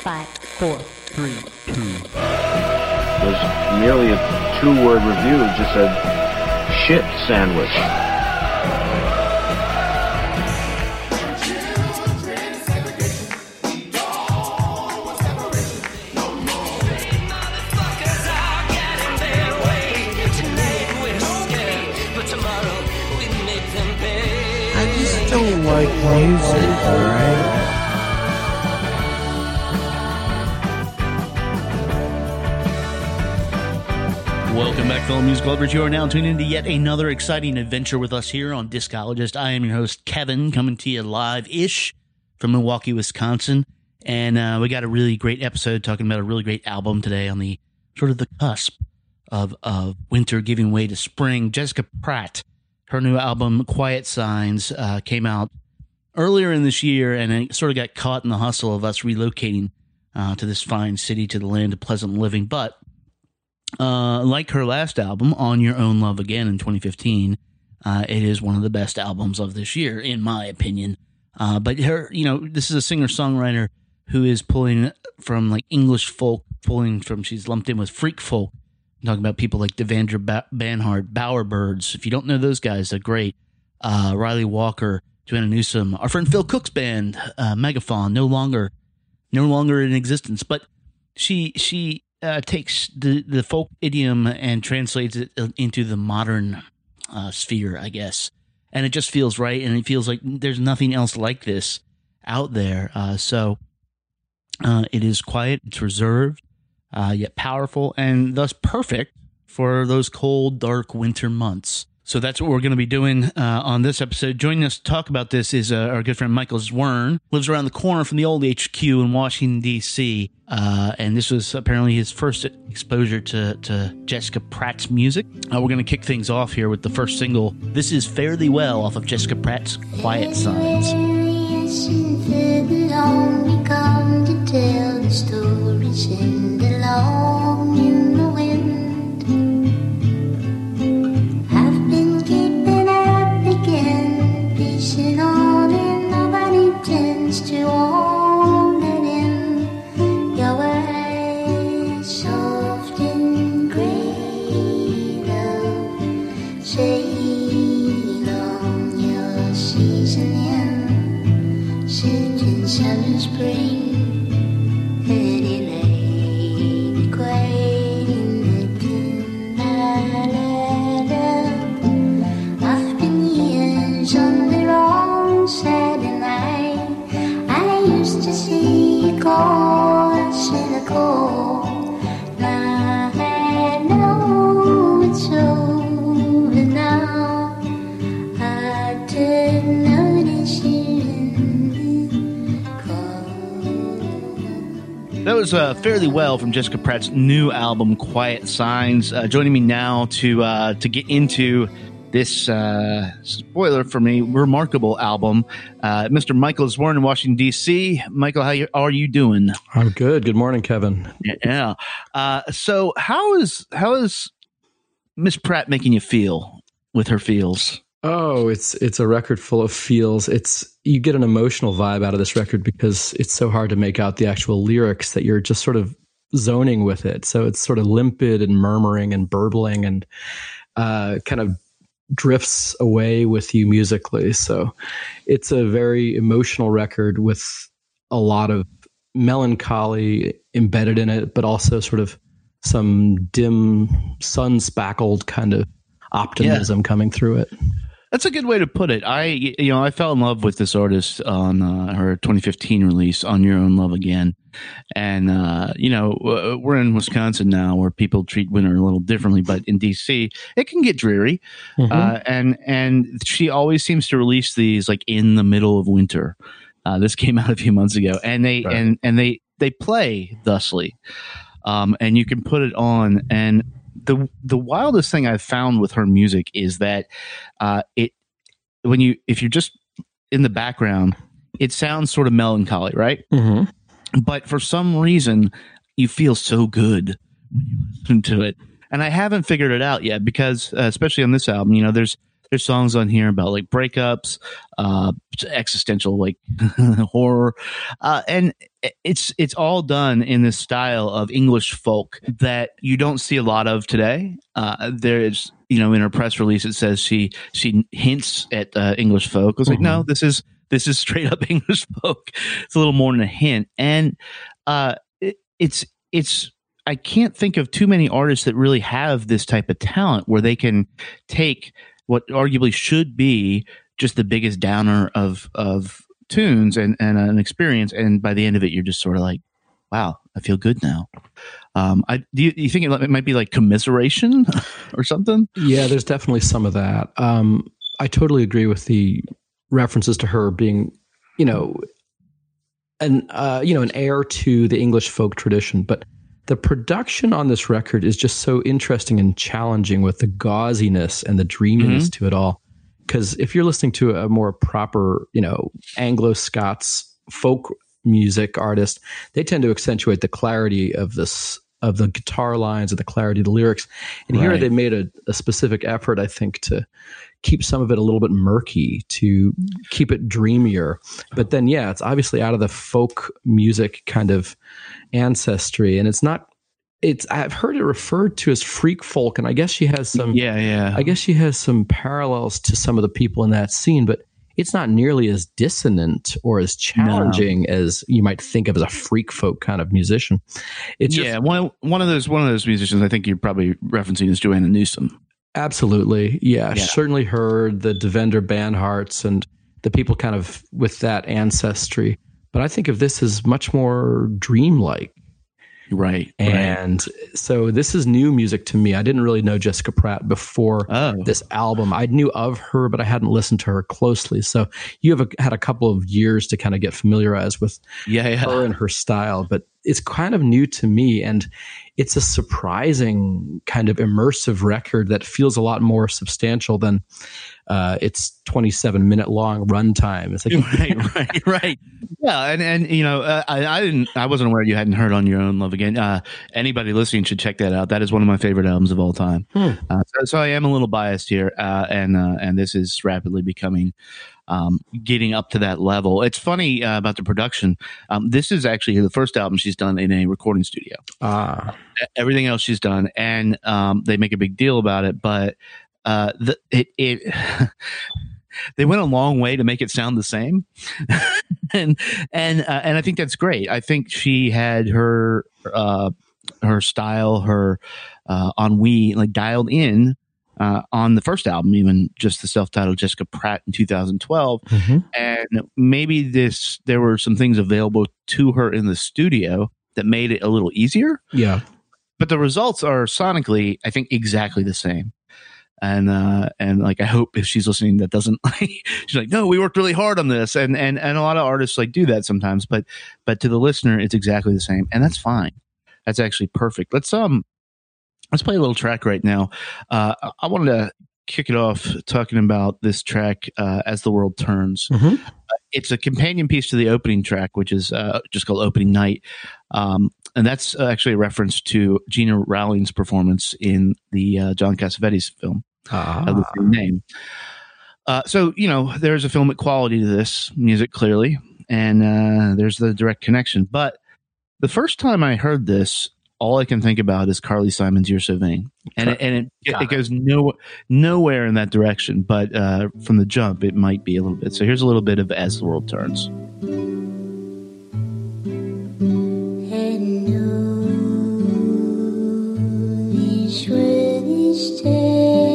five, four, three, two. was merely a two-word review. It just said shit sandwich. I just don't like music, alright? Welcome back, fellow music lovers. You are now tuned into yet another exciting adventure with us here on Discologist. I am your host, Kevin, coming to you live ish from Milwaukee, Wisconsin. And uh, we got a really great episode talking about a really great album today on the sort of the cusp of, of winter giving way to spring. Jessica Pratt, her new album, Quiet Signs, uh, came out earlier in this year and it sort of got caught in the hustle of us relocating uh, to this fine city, to the land of pleasant living. But uh, like her last album, On Your Own Love Again in 2015, uh, it is one of the best albums of this year, in my opinion. Uh, but her, you know, this is a singer songwriter who is pulling from like English folk, pulling from, she's lumped in with freak folk. I'm talking about people like Devendra ba- Banhart, Bowerbirds. If you don't know those guys, they're great. Uh, Ryley Walker, Joanna Newsom, our friend Phil Cook's band, uh, Megafaun, no longer, no longer in existence. But she, she, uh, takes the, the folk idiom and translates it into the modern uh, sphere, I guess. And it just feels right. And it feels like there's nothing else like this out there. Uh, so uh, it is quiet, it's reserved, uh, yet powerful, and thus perfect for those cold, dark winter months. So that's what we're going to be doing uh, on this episode. Joining us to talk about this is uh, our good friend Michael Zwern. Lives around the corner from the old HQ in Washington D.C. Uh, and this was apparently his first exposure to, to Jessica Pratt's music. Uh, we're going to kick things off here with the first single. This is Fairly Well off of Jessica Pratt's Quiet Signs. Tends to own cold. Uh, fairly well from Jessica Pratt's new album, Quiet Signs. Uh, joining me now to uh, to get into this uh, spoiler for me remarkable album, uh, Mr. Michael Zwarn in Washington D.C. Michael, how you, are you doing? I'm good. Good morning, Kevin. Yeah. Uh, so how is how is Miss Pratt making you feel with her feels? Oh, it's it's a record full of feels. It's you get an emotional vibe out of this record because it's so hard to make out the actual lyrics that you're just sort of zoning with it. So it's sort of limpid and murmuring and burbling and uh, kind of drifts away with you musically. So it's a very emotional record with a lot of melancholy embedded in it, but also sort of some dim, sun spackled kind of optimism coming through it. That's a good way to put it. I, you know, I fell in love with this artist on uh, her 2015 release, "On Your Own Love Again," and uh, you know, we're in Wisconsin now, where people treat winter a little differently, but in DC, it can get dreary. Mhm. Uh, and and she always seems to release these like in the middle of winter. Uh, this came out a few months ago, and they Right. and and they they play thusly, um, and you can put it on. And the the wildest thing I've found with her music is that uh, it when you if you're just in the background, it sounds sort of melancholy, right? hmm But for some reason, you feel so good when you listen to it. And I haven't figured it out yet because, uh, especially on this album, you know, there's there's songs on here about like breakups, uh, existential like horror, uh, and it's it's all done in this style of English folk that you don't see a lot of today. Uh, there's you know in her press release it says she she hints at uh, English folk. I was like, no, this is this is straight up English folk. It's a little more than a hint, and uh, it, it's it's I can't think of too many artists that really have this type of talent where they can take what arguably should be just the biggest downer of of tunes and, and an experience, and by the end of it, you're just sort of like, "Wow, I feel good now." Um, I do you, you think it, it might be like commiseration or something? Yeah, there's definitely some of that. Um, I totally agree with the references to her being, you know, an uh, you know an heir to the English folk tradition, but the production on this record is just so interesting and challenging with the gauziness and the dreaminess Mm-hmm. to it all. Because if you're listening to a more proper, you know, Anglo Scots folk music artist, they tend to accentuate the clarity of this of the guitar lines and the clarity of the lyrics. And here they made a, a specific effort, I think, to keep some of it a little bit murky, to keep it dreamier. But then, yeah, it's obviously out of the folk music kind of ancestry, and it's not. It's I've heard it referred to as freak folk, and I guess she has some. Yeah, yeah. I guess she has some parallels to some of the people in that scene, but it's not nearly as dissonant or as challenging as you might think of as a freak folk kind of musician. It's just yeah, one one of those one of those musicians I think you're probably referencing is Joanna Newsom. Absolutely. Yeah, Yeah. Certainly heard the Devendra Banharts and the people kind of with that ancestry. But I think of this as much more dreamlike. Right. right. And so this is new music to me. I didn't really know Jessica Pratt before Oh. this album. I knew of her, but I hadn't listened to her closely. So you have a, had a couple of years to kind of get familiarized with Yeah, yeah. her and her style, but it's kind of new to me. And it's a surprising kind of immersive record that feels a lot more substantial than uh, its 27 minute long runtime. It's like, right, right, right. Yeah, and and you know, uh, I I didn't, I wasn't aware you hadn't heard on your own love again. Uh, anybody listening should check that out. That is one of my favorite albums of all time. Hmm. Uh, so, so I am a little biased here, uh, and uh, and this is rapidly becoming. Um, getting up to that level. It's funny uh, about the production. Um, this is actually the first album she's done in a recording studio. ah, everything else she's done, and um, they make a big deal about it. But uh, the, it it they went a long way to make it sound the same, and and uh, and I think that's great. I think she had her uh, her style, her uh, ennui, like dialed in. Uh, on the first album, even just the self-titled Jessica Pratt in 2012, mhm. and maybe this there were some things available to her in the studio that made it a little easier. Yeah. but the results are sonically i think exactly the same. And uh and like i hope if she's listening that doesn't like she's like no we worked really hard on this. And and and a lot of artists like do that sometimes but but to the listener it's exactly the same. And that's fine. That's actually perfect. Let's um let's play a little track right now uh i, wanted to kick it off talking about this track uh as the world turns Mhm. it's a companion piece to the opening track, which is uh, just called Opening Night. Um, and that's actually a reference to Gena Rowlands' performance in the uh, John Cassavetes film of the Ah, same name. Uh, so, you know, there's a filmic quality to this music, clearly, and uh, there's the direct connection. But the first time I heard this, all I can think about is Carly Simon's "You're So Vain," and it, and it, Got it goes no nowhere in that direction. But uh, from the jump, it might be a little bit. So here's a little bit of "As the World Turns." And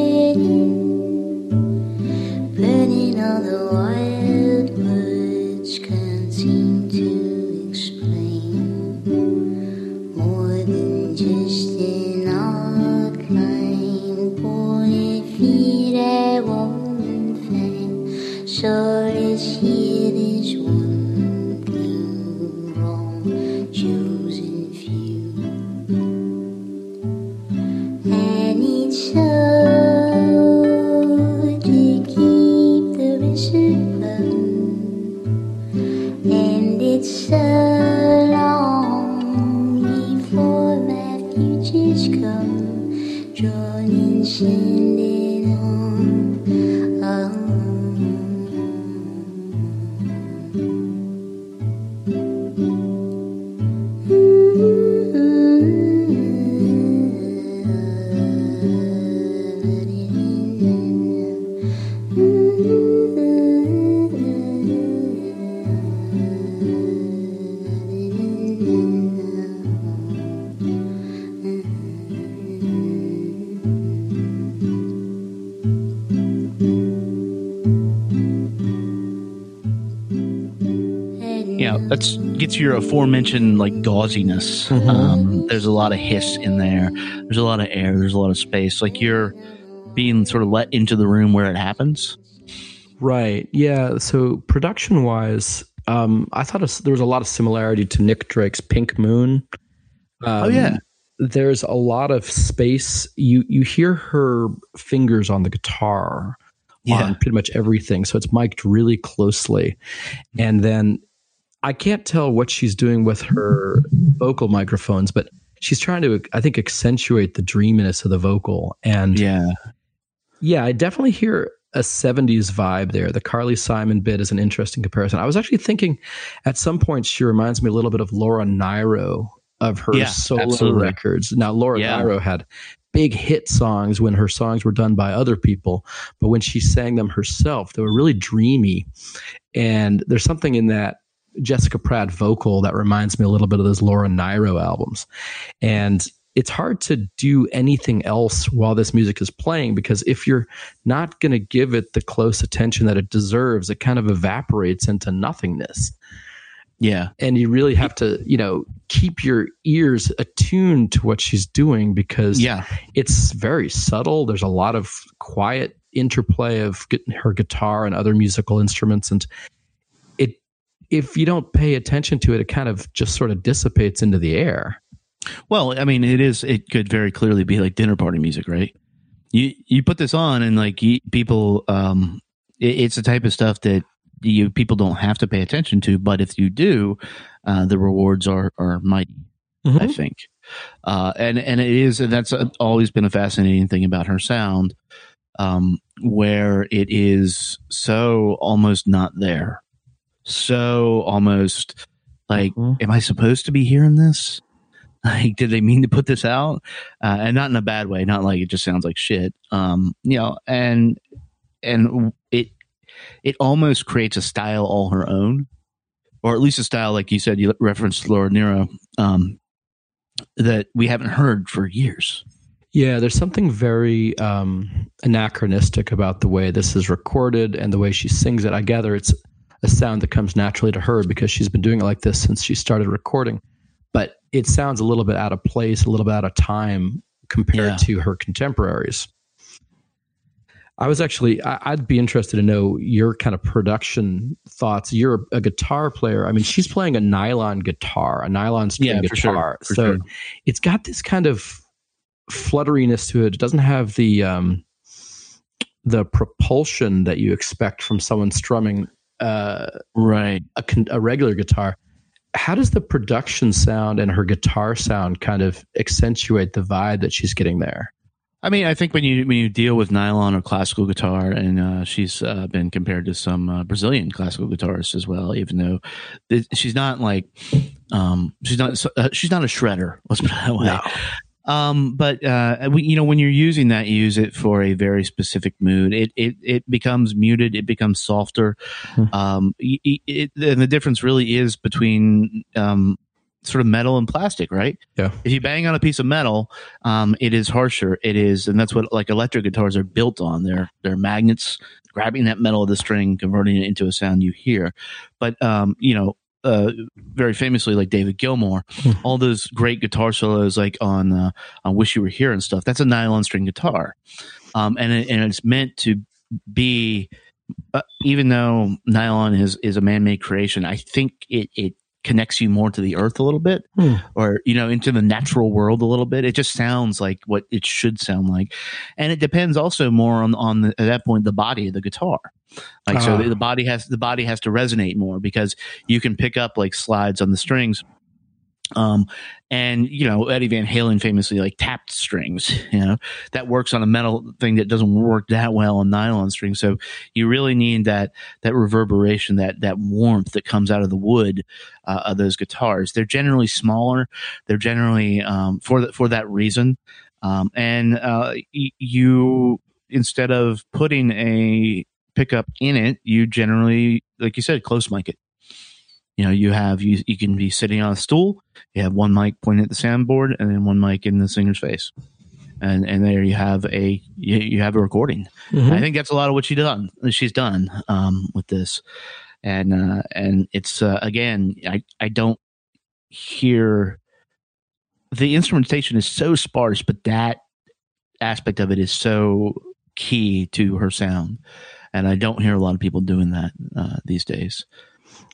you know that's gets your aforementioned like gauziness. Mhm. Um, there's a lot of hiss in there. There's a lot of air. There's a lot of space. Like you're being sort of let into the room where it happens. Right. Yeah. So production wise, um, I thought it- there was a lot of similarity to Nick Drake's Pink Moon. Um, Oh, yeah. There's a lot of space. You you hear her fingers on the guitar on pretty much everything. So it's mic'd really closely. And then I can't tell what she's doing with her vocal microphones, but she's trying to, I think, accentuate the dreaminess of the vocal. And yeah. yeah, I definitely hear a 70s vibe there. The Carly Simon bit is an interesting comparison. I was actually thinking at some point she reminds me a little bit of Laura Nyro of her Yeah, solo absolutely. records. Now, Laura Yeah. Nyro had big hit songs when her songs were done by other people, but when she sang them herself, they were really dreamy. And there's something in that Jessica Pratt vocal that reminds me a little bit of those Laura Nyro albums. And it's hard to do anything else while this music is playing because if you're not going to give it the close attention that it deserves, it kind of evaporates into nothingness. Yeah. And you really have to, you know, keep your ears attuned to what she's doing because Yeah. it's very subtle. There's a lot of quiet interplay of her guitar and other musical instruments, and if you don't pay attention to it, it kind of just sort of dissipates into the air. Well, I mean, it is. It could very clearly be like dinner party music, right? You you put this on, and like you, people, um, it, it's the type of stuff that you people don't have to pay attention to, but if you do, uh, the rewards are are mighty. I think, uh, and and it is, and that's uh, always been a fascinating thing about her sound, um, where it is so almost not there, so almost like, Mhm. am I supposed to be hearing this? Like, did they mean to put this out? Uh, and not in a bad way, not like it just sounds like shit. Um, you know, and and it it almost creates a style all her own, or at least a style like you said. You referenced Laura Nyro, um, that we haven't heard for years. Yeah, there's something very um, anachronistic about the way this is recorded and the way she sings it. I gather it's a sound that comes naturally to her because she's been doing it like this since she started recording. But it sounds a little bit out of place, a little bit out of time compared Yeah. to her contemporaries. I was actually, I, I'd be interested to know your kind of production thoughts. You're a guitar player. I mean, she's playing a nylon guitar, a nylon string Yeah, sure, guitar. for so sure. it's got this kind of flutteriness to it. It doesn't have the um, the propulsion that you expect from someone strumming uh, Right. a, a regular guitar. How does the production sound and her guitar sound kind of accentuate the vibe that she's getting there? I mean, I think when you when you deal with nylon or classical guitar, and uh, she's uh, been compared to some uh, Brazilian classical guitarists as well, even though th- she's not like um, she's not uh, she's not a shredder. Let's put it that way. Um, but uh, we, you know, when you're using that, you use it for a very specific mood. It it it becomes muted. It becomes softer. Hmm. Um, y- it, and the difference really is between um, sort of metal and plastic, right? Yeah. If you bang on a piece of metal, um, it is harsher. It is, and that's what like electric guitars are built on. They're they're magnets grabbing that metal of the string, converting it into a sound you hear. But um, you know, uh, very famously, like David Gilmour, all those great guitar solos, like on uh, on "Wish You Were Here" and stuff. That's a nylon string guitar, um, and it, and it's meant to be. Uh, even though nylon is is a man made creation, I think it it connects you more to the earth a little bit, Hmm. or you know, into the natural world a little bit. It just sounds like what it should sound like, and it depends also more on on the, at that point the body of the guitar. Like so, Ah. the, the body has the body has to resonate more because you can pick up like slides on the strings. Um, and you know, Eddie Van Halen famously like tapped strings, you know, that works on a metal thing that doesn't work that well on nylon strings. So you really need that, that reverberation, that, that warmth that comes out of the wood, uh, of those guitars. They're generally smaller. They're generally, um, for that, for that reason. Um, and, uh, y- you, instead of putting a pickup in it, you generally, like you said, close mic it. You know, you have you you can be sitting on a stool. You have one mic pointing at the soundboard, and then one mic in the singer's face, and and there you have a you, you have a recording. Mhm. I think that's a lot of what she done. She's done um, with this, and uh, and it's uh, again, I I don't hear the instrumentation is so sparse, but that aspect of it is so key to her sound, and I don't hear a lot of people doing that uh, these days,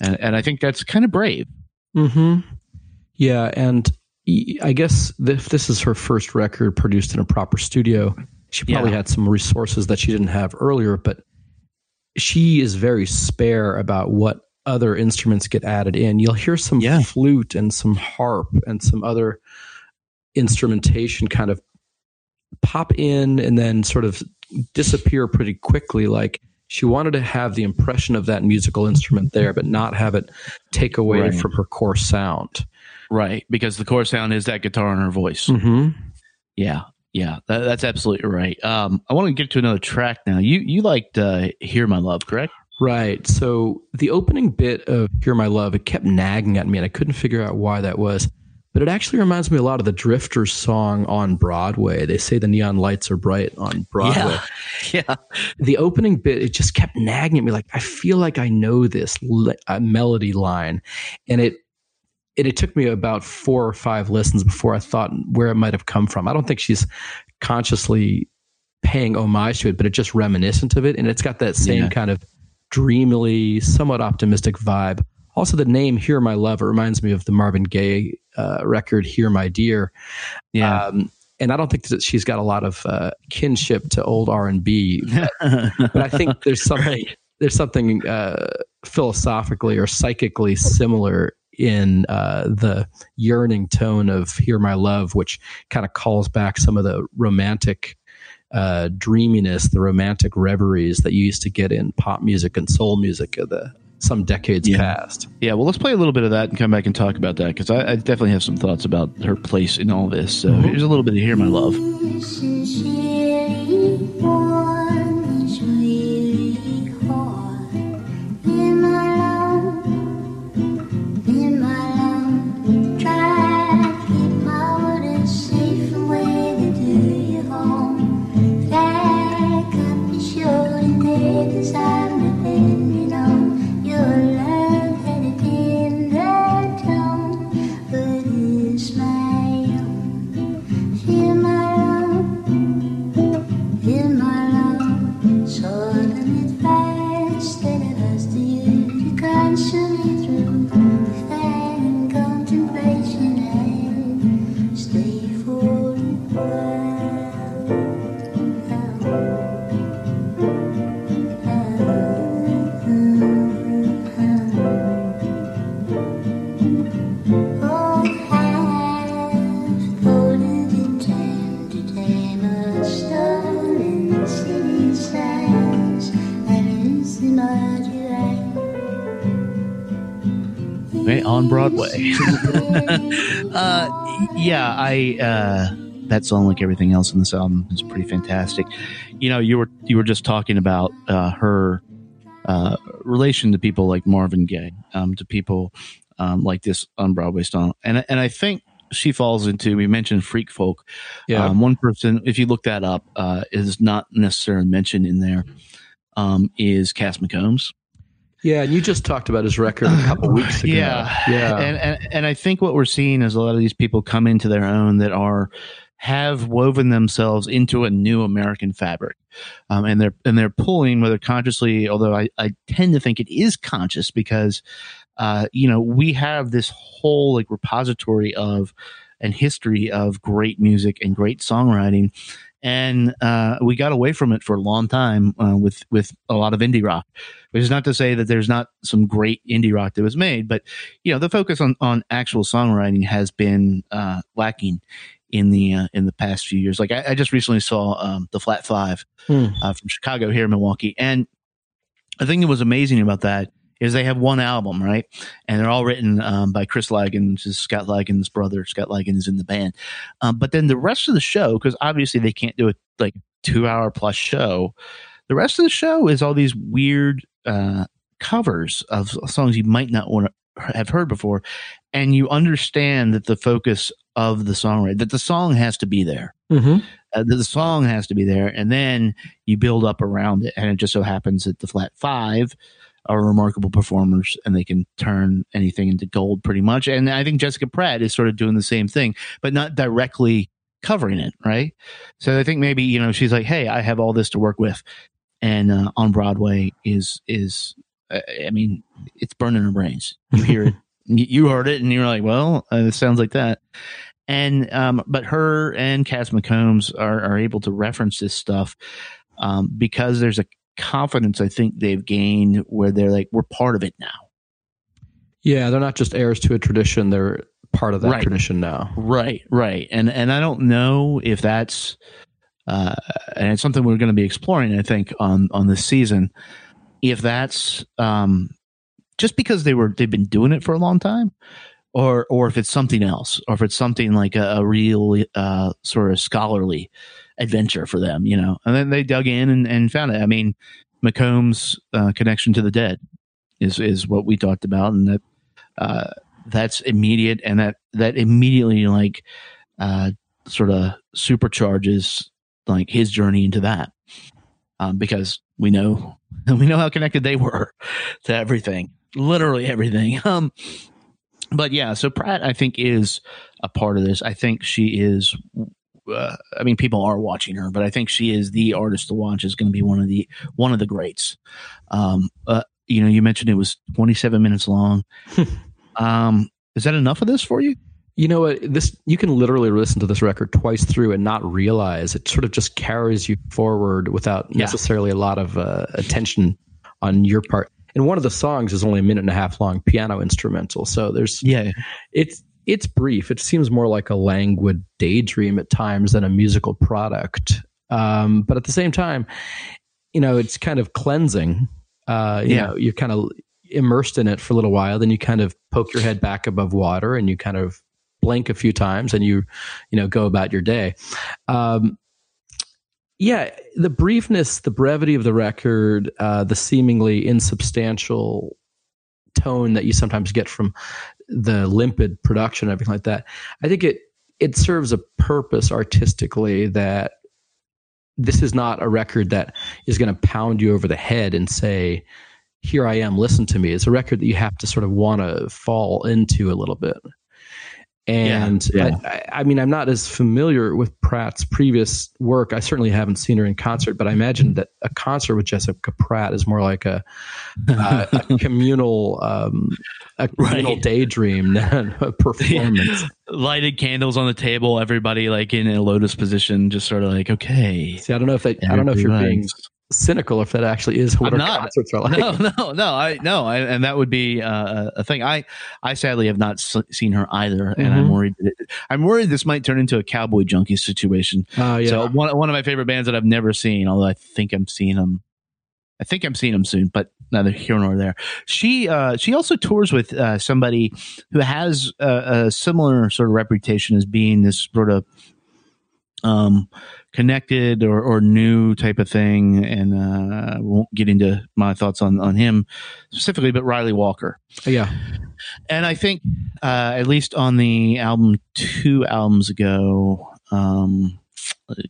and and I think that's kind of brave. Hmm. Yeah, and I guess if this is her first record produced in a proper studio, she probably Yeah. had some resources that she didn't have earlier. But she is very spare about what other instruments get added in. You'll hear some Yeah. flute and some harp and some other instrumentation kind of pop in and then sort of disappear pretty quickly. Like she wanted to have the impression of that musical instrument there, but not have it take away Right. from her core sound. Right, because the core sound is that guitar and her voice. Mm-hmm. Yeah, yeah, that, that's absolutely right. Um, I want to get to another track now. You you liked uh, "Hear My Love," correct? Right. So the opening bit of Hear My Love, it kept nagging at me, and I couldn't figure out why that was. But it actually reminds me a lot of the Drifters song on Broadway. They say the neon lights are bright on Broadway. yeah. The opening bit, it just kept nagging at me. Like I feel like I know this le- uh, melody line, and it and it took me about four or five listens before I thought where it might have come from. I don't think she's consciously paying homage to it, but it's just reminiscent of it, and it's got that same Yeah. kind of dreamily, somewhat optimistic vibe. Also, the name "Hear My Love" it reminds me of the Marvin Gaye uh, record "Hear My Dear," Yeah. um, and I don't think that she's got a lot of uh, kinship to old R and B, but I think there's something there's something uh, philosophically or psychically similar in uh, the yearning tone of "Hear My Love," which kind of calls back some of the romantic uh, dreaminess, the romantic reveries that you used to get in pop music and soul music of the some decades Yeah. past. yeah. Well, let's play a little bit of that and come back and talk about that because I, I definitely have some thoughts about her place in all this. So mm-hmm. here's a little bit of "Hear My Love." Sincerely yeah, I uh, that song, like everything else in this album, is pretty fantastic. You know, you were you were just talking about uh, her uh, relation to people like Marvin Gaye, um, to people um, like this on Broadway song, and and I think she falls into. We mentioned freak folk. Yeah. Um, one person, if you look that up, uh, is not necessarily mentioned in there. Um, is Cass McCombs. Yeah, and you just talked about his record a couple weeks ago. Yeah, yeah. and, and and I think what we're seeing is a lot of these people come into their own that are have woven themselves into a new American fabric, um, and they're and they're pulling whether consciously, although I, I tend to think it is conscious because, uh, you know, we have this whole like repository of and history of great music and great songwriting. And uh, we got away from it for a long time uh, with with a lot of indie rock, which is not to say that there's not some great indie rock that was made, but you know the focus on on actual songwriting has been uh, lacking in the uh, in the past few years. Like I, I just recently saw um, the Flat Five Hmm. uh, from Chicago here in Milwaukee, and the thing that was amazing about that is they have one album, right? And they're all written um, by Chris Ligon, which is Scott Ligon's brother. Scott Lagan is in the band, um, but then the rest of the show, because obviously they can't do a like two hour plus show. The rest of the show is all these weird uh, covers of songs you might not want to have heard before, and you understand that the focus of the songwriter that the song has to be there. Mhm. Uh, the, the song has to be there, and then you build up around it. And it just so happens that the flat five are remarkable performers and they can turn anything into gold pretty much. And I think Jessica Pratt is sort of doing the same thing, but not directly covering it, right? So I think maybe you know she's like, hey, I have all this to work with, and uh, on Broadway is is uh, I mean it's burning her brains. You hear it, you heard it, and you're like, well, uh, it sounds like that. And um, but her and Cass McCombs are are able to reference this stuff um, because there's a confidence I think they've gained where they're like, we're part of it now. Yeah, they're not just heirs to a tradition; they're part of that Right. tradition now. Right, right. And and I don't know if that's uh and it's something we're going to be exploring I think on on this season if that's um just because they were they've been doing it for a long time or or if it's something else or if it's something like a, a real uh sort of scholarly adventure for them, you know. And then they dug in and, and found it. I mean, McComb's uh, connection to the dead is is what we talked about and that uh that's immediate and that that immediately like uh sort of supercharges like his journey into that um because we know we know how connected they were to everything literally everything um but yeah so pratt i think is a part of this i think she is uh, i mean people are watching her but i think she is the artist to watch is going to be one of the one of the greats um uh, you know you mentioned it was 27 minutes long um is that enough of this for you You know what? This you can literally listen to this record twice through and not realize it sort of just carries you forward without Yeah. necessarily a lot of uh, attention on your part. And one of the songs is only a minute and a half long piano instrumental, so there's yeah it's it's brief. It seems more like a languid daydream at times than a musical product. Um, but at the same time, you know, it's kind of cleansing. Uh, you Yeah. know, you're kind of immersed in it for a little while, then you kind of poke your head back above water and you kind of blink a few times and you, you know, go about your day. Um, yeah, the briefness, the brevity of the record, uh, the seemingly insubstantial tone that you sometimes get from the limpid production everything like that. I think it it serves a purpose artistically that this is not a record that is going to pound you over the head and say, "Here I am, listen to me." It's a record that you have to sort of want to fall into a little bit. And Yeah, I, I, I mean, I'm not as familiar with Pratt's previous work. I certainly haven't seen her in concert, but I imagine that a concert with Jessica Pratt is more like a, uh, a communal, um, a communal Right. daydream than a performance. lighted candles on the table everybody like in a lotus position just sort of like okay See, I don't know if that, I don't know if you're being. Cynical, if that actually is what I'm our not. concerts are like. no, no, no. I no, I, and that would be uh, a thing. I, I sadly have not s- seen her either, and I'm Mhm. worried. That it, I'm worried this might turn into a cowboy junkie situation. Oh, yeah. So one one of my favorite bands that I've never seen, although I think I'm seeing them. I think I'm seeing them soon, but neither here nor there. She uh, she also tours with uh, somebody who has a, a similar sort of reputation as being this sort of um, connected or, or new type of thing, and uh, I won't get into my thoughts on on him specifically, but Ryley Walker. yeah. And I think, uh, at least on the album two albums ago, um,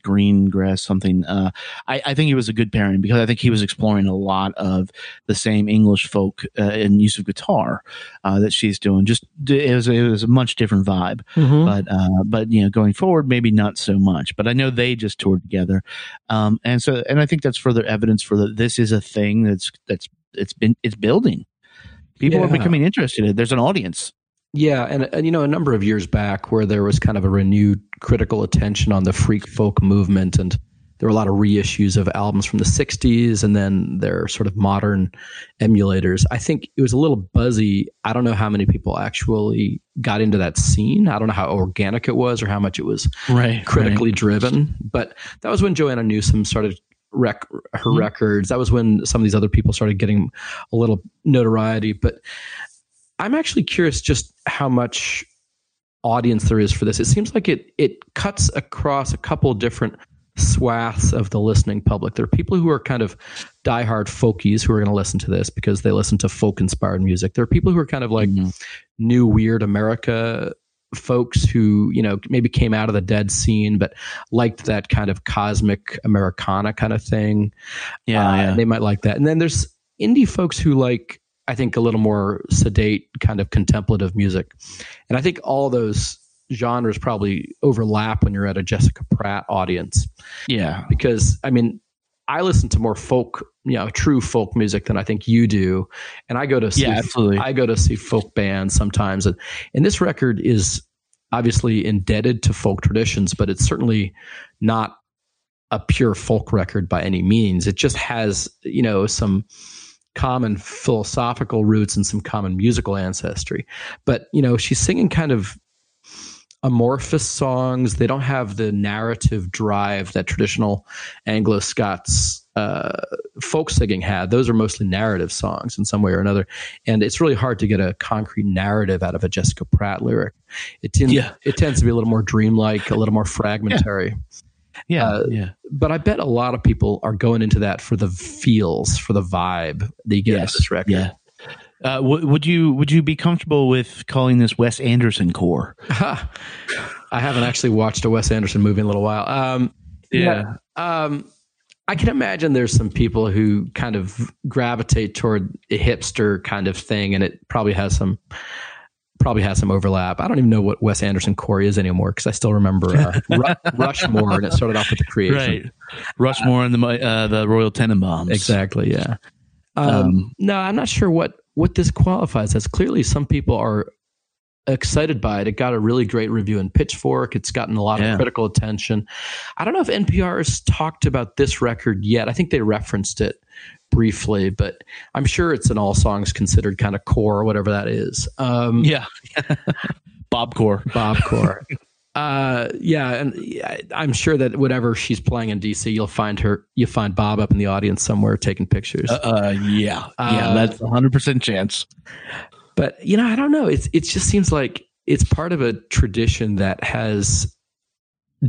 Green Grass something, uh, I, I think he was a good pairing because I think he was exploring a lot of the same English folk uh, and use of guitar uh, that she's doing. Just it was it was a much different vibe, Mhm. but uh, but you know going forward maybe not so much. But I know they just toured together, um, and so and I think that's further evidence for that this is a thing that's that's it's been it's building. People are becoming interested. There's an audience. Yeah, and, and you know, a number of years back, where there was kind of a renewed critical attention on the freak folk movement, and there were a lot of reissues of albums from the '60s, and then their sort of modern emulators. I think it was a little buzzy. I don't know how many people actually got into that scene. I don't know how organic it was, or how much it was Right. critically driven. But that was when Joanna Newsom started rec- her Mhm. records. That was when some of these other people started getting a little notoriety. But I'm actually curious just how much audience there is for this. It seems like it it cuts across a couple different swaths of the listening public. There are people who are kind of diehard folkies who are going to listen to this because they listen to folk inspired music. There are people who are kind of like Mhm. new weird America folks who you know maybe came out of the dead scene but liked that kind of cosmic Americana kind of thing. Yeah, Uh, yeah. they might like that. And then there's indie folks who like, I think, a little more sedate, kind of contemplative music. And I think all those genres probably overlap when you're at a Jessica Pratt audience Yeah. because I mean, I listen to more folk, you know, true folk music than I think you do, and I go to see, Yeah, absolutely. I go to see folk bands sometimes, and and this record is obviously indebted to folk traditions, but it's certainly not a pure folk record by any means. It just has, you know, some common philosophical roots and some common musical ancestry. But, you know, she's singing kind of amorphous songs. They don't have the narrative drive that traditional Anglo Scots uh, folk singing had. Those are mostly narrative songs in some way or another. And it's really hard to get a concrete narrative out of a Jessica Pratt lyric. It tends, Yeah. it tends to be a little more dreamlike, a little more fragmentary. Yeah. Uh, yeah. But I bet a lot of people are going into that for the feels, for the vibe that you get out of this record. Yeah. Uh, w- would you would you be comfortable with calling this Wes Anderson core? I haven't actually watched a Wes Anderson movie in a little while. Um, Yeah. Um, I can imagine there's some people who kind of gravitate toward a hipster kind of thing, and it probably has some probably has some overlap. I don't even know what Wes Anderson core is anymore because I still remember uh, Ru- Rushmore, and it started off with the creation. Right. Rushmore and the uh, the Royal Tenenbaums. Exactly. Yeah. Um, Um, no, I'm not sure what what this qualifies as. Clearly, some people are excited by it. It got a really great review in Pitchfork. It's gotten a lot Yeah. of critical attention. I don't know if NPR has talked about this record yet. I think they referenced it briefly, but I'm sure it's an all songs considered kind of core or whatever that is. Um, Yeah. Bob Core. Bob Core. Uh, yeah, and I'm sure that whatever she's playing in DC, you'll find her, you'll find Bob up in the audience somewhere taking pictures. Uh, uh, yeah. yeah. Uh, That's a hundred percent chance. but you know i don't know it's it just seems like it's part of a tradition that has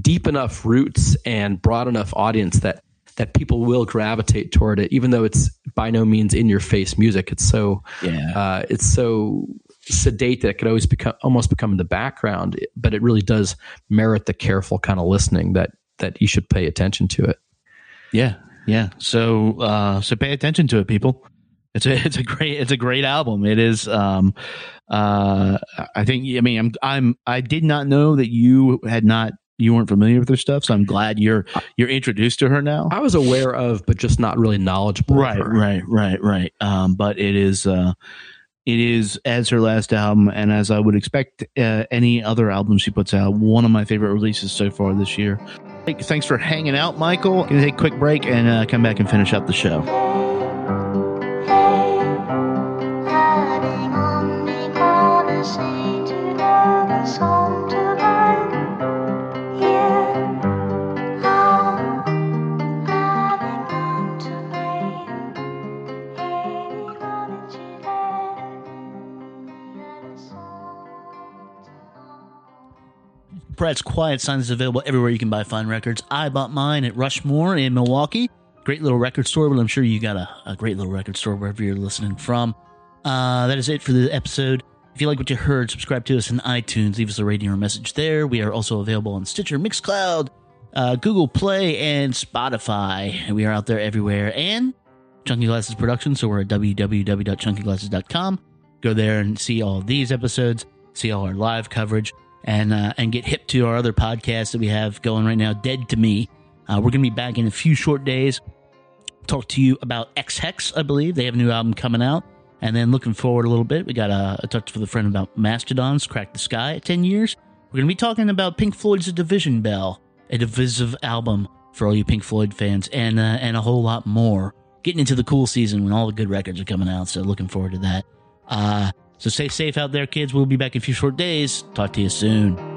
deep enough roots and broad enough audience that that people will gravitate toward it even though it's by no means in your face music it's so Yeah. uh, it's so sedate that it could always become almost become in the background but it really does merit the careful kind of listening that that you should pay attention to it Yeah, yeah. So, uh, so pay attention to it, people. It's a, it's a great, it's a great album. It is. Um, uh, I think. I mean, I'm, I'm, I did not know that you had not, you weren't familiar with her stuff. So I'm glad you're, you're introduced to her now. i was aware of but just not really knowledgeable of Right, her. right, right, right. Um, but it is, uh, it is as her last album, and as I would expect uh, any other album she puts out, one of my favorite releases so far this year. Thanks for hanging out, Michael. Gonna take a quick break and uh, come back and finish up the show. Pratt's Quiet Signs is available everywhere you can buy fine records. I bought mine at Rushmore in Milwaukee. Great little record store, but I'm sure you got a, a great little record store wherever you're listening from. Uh, that is it for the episode. If you like what you heard, subscribe to us on iTunes. Leave us a rating or message there. We are also available on Stitcher, Mixcloud, uh, Google Play, and Spotify. We are out there everywhere. And Chunky Glasses Productions, so we're at www.chunkyglasses.com. Go there and see all these episodes, see all our live coverage, and uh, and get hip to our other podcasts that we have going right now. Dead to Me. Uh, we're going to be back in a few short days. Talk to you about Ex Hex, I believe. They have a new album coming out. And then looking forward a little bit, we got a, a touch with a friend about Mastodon's, Crack the Skye at 10 years. We're going to be talking about Pink Floyd's A Division Bell, a divisive album for all you Pink Floyd fans, and, uh, and a whole lot more. Getting into the cool season when all the good records are coming out, so looking forward to that. Uh, so stay safe out there, kids. We'll be back in a few short days. Talk to you soon.